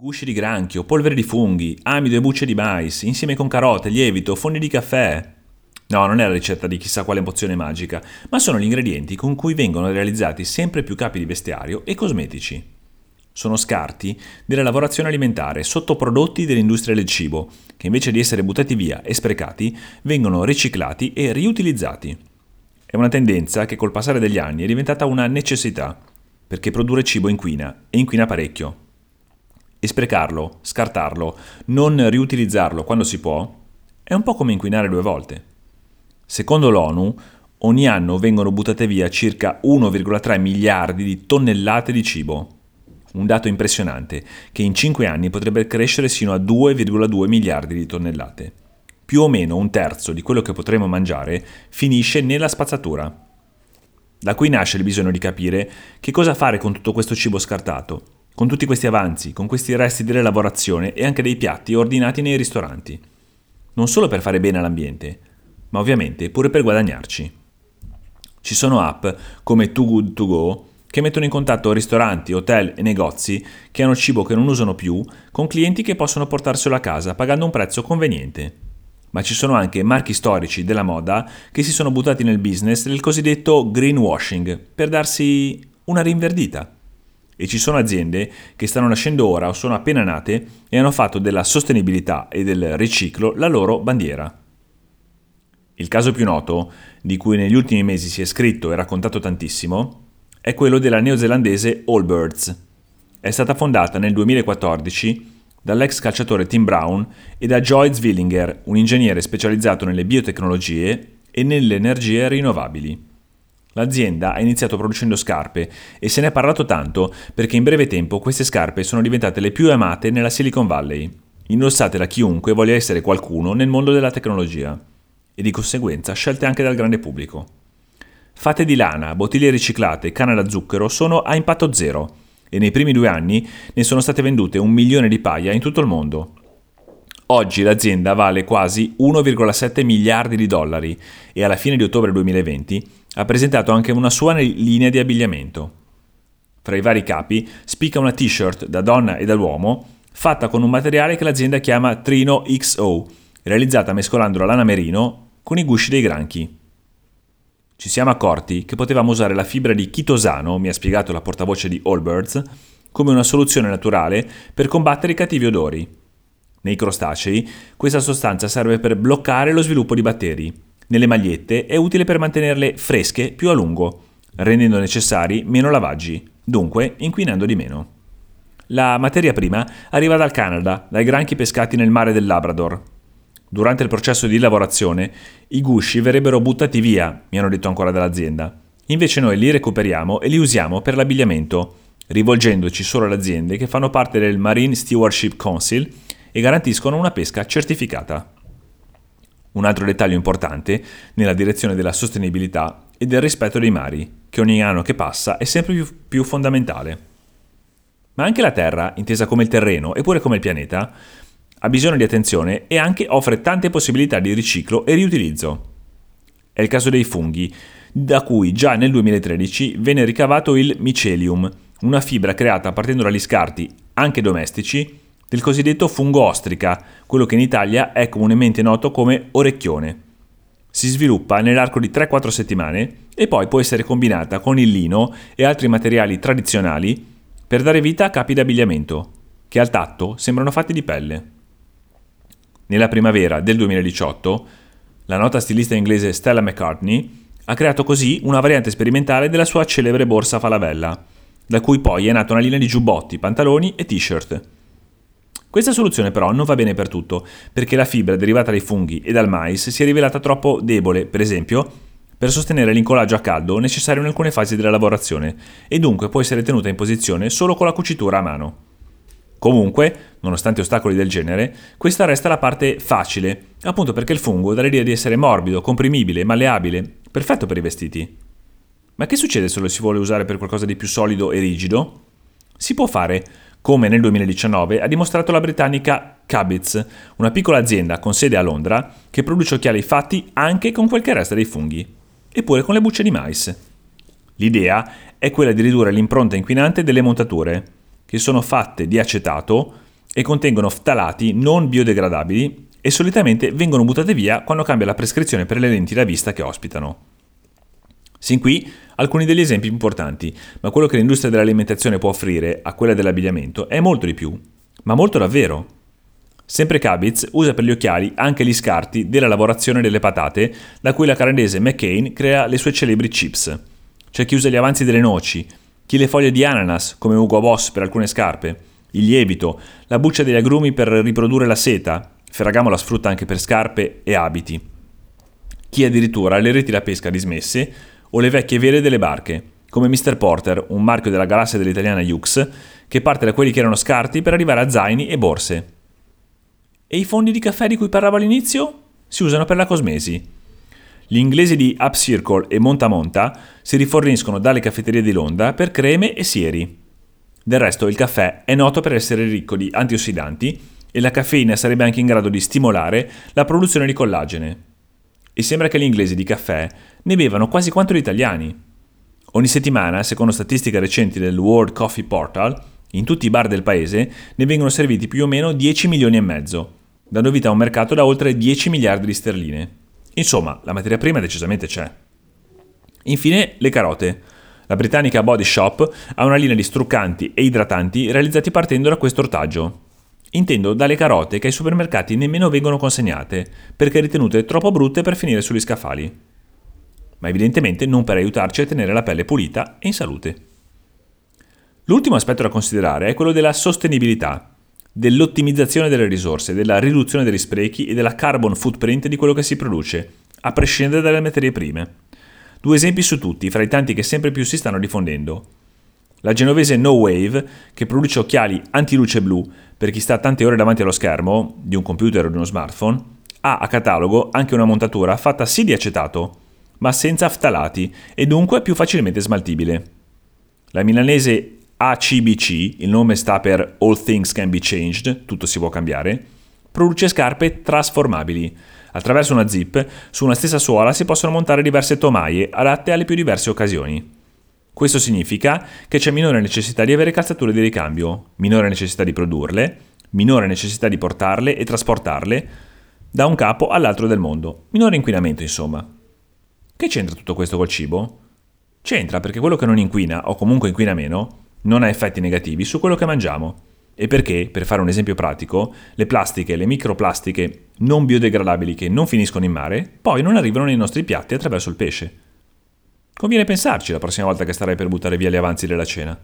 Gusci di granchio, polvere di funghi, amido e bucce di mais, insieme con carote, lievito, fondi di caffè. No, non è la ricetta di chissà quale pozione magica, ma sono gli ingredienti con cui vengono realizzati sempre più capi di vestiario e cosmetici. Sono scarti della lavorazione alimentare, sottoprodotti dell'industria del cibo, che invece di essere buttati via e sprecati, vengono riciclati e riutilizzati. È una tendenza che col passare degli anni è diventata una necessità, perché produrre cibo inquina e inquina parecchio e sprecarlo, scartarlo, non riutilizzarlo quando si può, è un po' come inquinare due volte. Secondo l'ONU, ogni anno vengono buttate via circa 1,3 miliardi di tonnellate di cibo. Un dato impressionante, che in 5 anni potrebbe crescere sino a 2,2 miliardi di tonnellate. Più o meno un terzo di quello che potremo mangiare finisce nella spazzatura. Da qui nasce il bisogno di capire che cosa fare con tutto questo cibo scartato con tutti questi avanzi, con questi resti delle lavorazione e anche dei piatti ordinati nei ristoranti. Non solo per fare bene all'ambiente, ma ovviamente pure per guadagnarci. Ci sono app come Too Good To Go che mettono in contatto ristoranti, hotel e negozi che hanno cibo che non usano più con clienti che possono portarselo a casa pagando un prezzo conveniente. Ma ci sono anche marchi storici della moda che si sono buttati nel business del cosiddetto greenwashing per darsi una rinverdita e ci sono aziende che stanno nascendo ora o sono appena nate e hanno fatto della sostenibilità e del riciclo la loro bandiera. Il caso più noto, di cui negli ultimi mesi si è scritto e raccontato tantissimo, è quello della neozelandese Allbirds. È stata fondata nel 2014 dall'ex calciatore Tim Brown e da Joy Zwillinger, un ingegnere specializzato nelle biotecnologie e nelle energie rinnovabili. L'azienda ha iniziato producendo scarpe e se ne è parlato tanto perché in breve tempo queste scarpe sono diventate le più amate nella Silicon Valley, indossate da chiunque voglia essere qualcuno nel mondo della tecnologia e di conseguenza scelte anche dal grande pubblico. Fatte di lana, bottiglie riciclate canna da zucchero sono a impatto zero e nei primi due anni ne sono state vendute un milione di paia in tutto il mondo. Oggi l'azienda vale quasi 1,7 miliardi di dollari e alla fine di ottobre 2020 ha presentato anche una sua linea di abbigliamento. Tra i vari capi spicca una t-shirt da donna e dall'uomo fatta con un materiale che l'azienda chiama Trino XO, realizzata mescolando la lana merino con i gusci dei granchi. Ci siamo accorti che potevamo usare la fibra di chitosano, mi ha spiegato la portavoce di Allbirds, come una soluzione naturale per combattere i cattivi odori. Nei crostacei questa sostanza serve per bloccare lo sviluppo di batteri nelle magliette è utile per mantenerle fresche più a lungo, rendendo necessari meno lavaggi, dunque inquinando di meno. La materia prima arriva dal Canada, dai granchi pescati nel mare del Labrador. Durante il processo di lavorazione i gusci verrebbero buttati via, mi hanno detto ancora dall'azienda. Invece noi li recuperiamo e li usiamo per l'abbigliamento, rivolgendoci solo alle aziende che fanno parte del Marine Stewardship Council e garantiscono una pesca certificata. Un altro dettaglio importante nella direzione della sostenibilità e del rispetto dei mari, che ogni anno che passa è sempre più, fondamentale. Ma anche la Terra, intesa come il terreno e pure come il pianeta, ha bisogno di attenzione e anche offre tante possibilità di riciclo e riutilizzo. È il caso dei funghi, da cui già nel 2013 venne ricavato il micelium, una fibra creata partendo dagli scarti, anche domestici, del cosiddetto fungo ostrica, quello che in Italia è comunemente noto come orecchione. Si sviluppa nell'arco di 3-4 settimane e poi può essere combinata con il lino e altri materiali tradizionali per dare vita a capi d'abbigliamento, che al tatto sembrano fatti di pelle. Nella primavera del 2018, la nota stilista inglese Stella McCartney ha creato così una variante sperimentale della sua celebre borsa Falavella, da cui poi è nata una linea di giubbotti, pantaloni e t-shirt. Questa soluzione però non va bene per tutto, perché la fibra derivata dai funghi e dal mais si è rivelata troppo debole, per esempio, per sostenere l'incollaggio a caldo necessario in alcune fasi della lavorazione e dunque può essere tenuta in posizione solo con la cucitura a mano. Comunque, nonostante ostacoli del genere, questa resta la parte facile, appunto perché il fungo dà l'idea di essere morbido, comprimibile, malleabile, perfetto per i vestiti. Ma che succede se lo si vuole usare per qualcosa di più solido e rigido? Si può fare, come nel 2019 ha dimostrato la britannica Cabits, una piccola azienda con sede a Londra che produce occhiali fatti anche con quel che resta dei funghi, eppure con le bucce di mais. L'idea è quella di ridurre l'impronta inquinante delle montature, che sono fatte di acetato e contengono ftalati non biodegradabili e solitamente vengono buttate via quando cambia la prescrizione per le lenti da vista che ospitano. Sin qui alcuni degli esempi importanti, ma quello che l'industria dell'alimentazione può offrire a quella dell'abbigliamento è molto di più, ma molto davvero. Sempre Kabitz usa per gli occhiali anche gli scarti della lavorazione delle patate da cui la canadese McCain crea le sue celebri chips. C'è chi usa gli avanzi delle noci, chi le foglie di ananas come Ugo Boss per alcune scarpe, il lievito, la buccia degli agrumi per riprodurre la seta, Ferragamo la sfrutta anche per scarpe e abiti. Chi addirittura le reti da pesca dismesse o le vecchie vele delle barche, come Mr. Porter, un marchio della galassia dell'italiana Yux, che parte da quelli che erano scarti per arrivare a zaini e borse. E i fondi di caffè di cui parlavo all'inizio? Si usano per la cosmesi. Gli inglesi di Upcircle e Montamonta si riforniscono dalle caffetterie di Londra per creme e sieri. Del resto il caffè è noto per essere ricco di antiossidanti e la caffeina sarebbe anche in grado di stimolare la produzione di collagene. E sembra che gli inglesi di caffè ne bevano quasi quanto gli italiani. Ogni settimana, secondo statistiche recenti del World Coffee Portal, in tutti i bar del paese ne vengono serviti più o meno 10 milioni e mezzo, dando vita a un mercato da oltre 10 miliardi di sterline. Insomma, la materia prima decisamente c'è. Infine, le carote. La britannica Body Shop ha una linea di struccanti e idratanti realizzati partendo da questo ortaggio. Intendo dalle carote che ai supermercati nemmeno vengono consegnate, perché ritenute troppo brutte per finire sugli scaffali. Ma evidentemente non per aiutarci a tenere la pelle pulita e in salute. L'ultimo aspetto da considerare è quello della sostenibilità, dell'ottimizzazione delle risorse, della riduzione degli sprechi e della carbon footprint di quello che si produce, a prescindere dalle materie prime. Due esempi su tutti, fra i tanti che sempre più si stanno diffondendo. La genovese No Wave, che produce occhiali antiluce blu per chi sta tante ore davanti allo schermo, di un computer o di uno smartphone, ha a catalogo anche una montatura fatta sì di acetato, ma senza ftalati e dunque più facilmente smaltibile. La milanese ACBC, il nome sta per All Things Can Be Changed, tutto si può cambiare, produce scarpe trasformabili. Attraverso una zip, su una stessa suola si possono montare diverse tomaie adatte alle più diverse occasioni. Questo significa che c'è minore necessità di avere calzature di ricambio, minore necessità di produrle, minore necessità di portarle e trasportarle da un capo all'altro del mondo, minore inquinamento insomma. Che c'entra tutto questo col cibo? C'entra perché quello che non inquina, o comunque inquina meno, non ha effetti negativi su quello che mangiamo. E perché, per fare un esempio pratico, le plastiche, le microplastiche non biodegradabili che non finiscono in mare, poi non arrivano nei nostri piatti attraverso il pesce. Conviene pensarci la prossima volta che starai per buttare via gli avanzi della cena.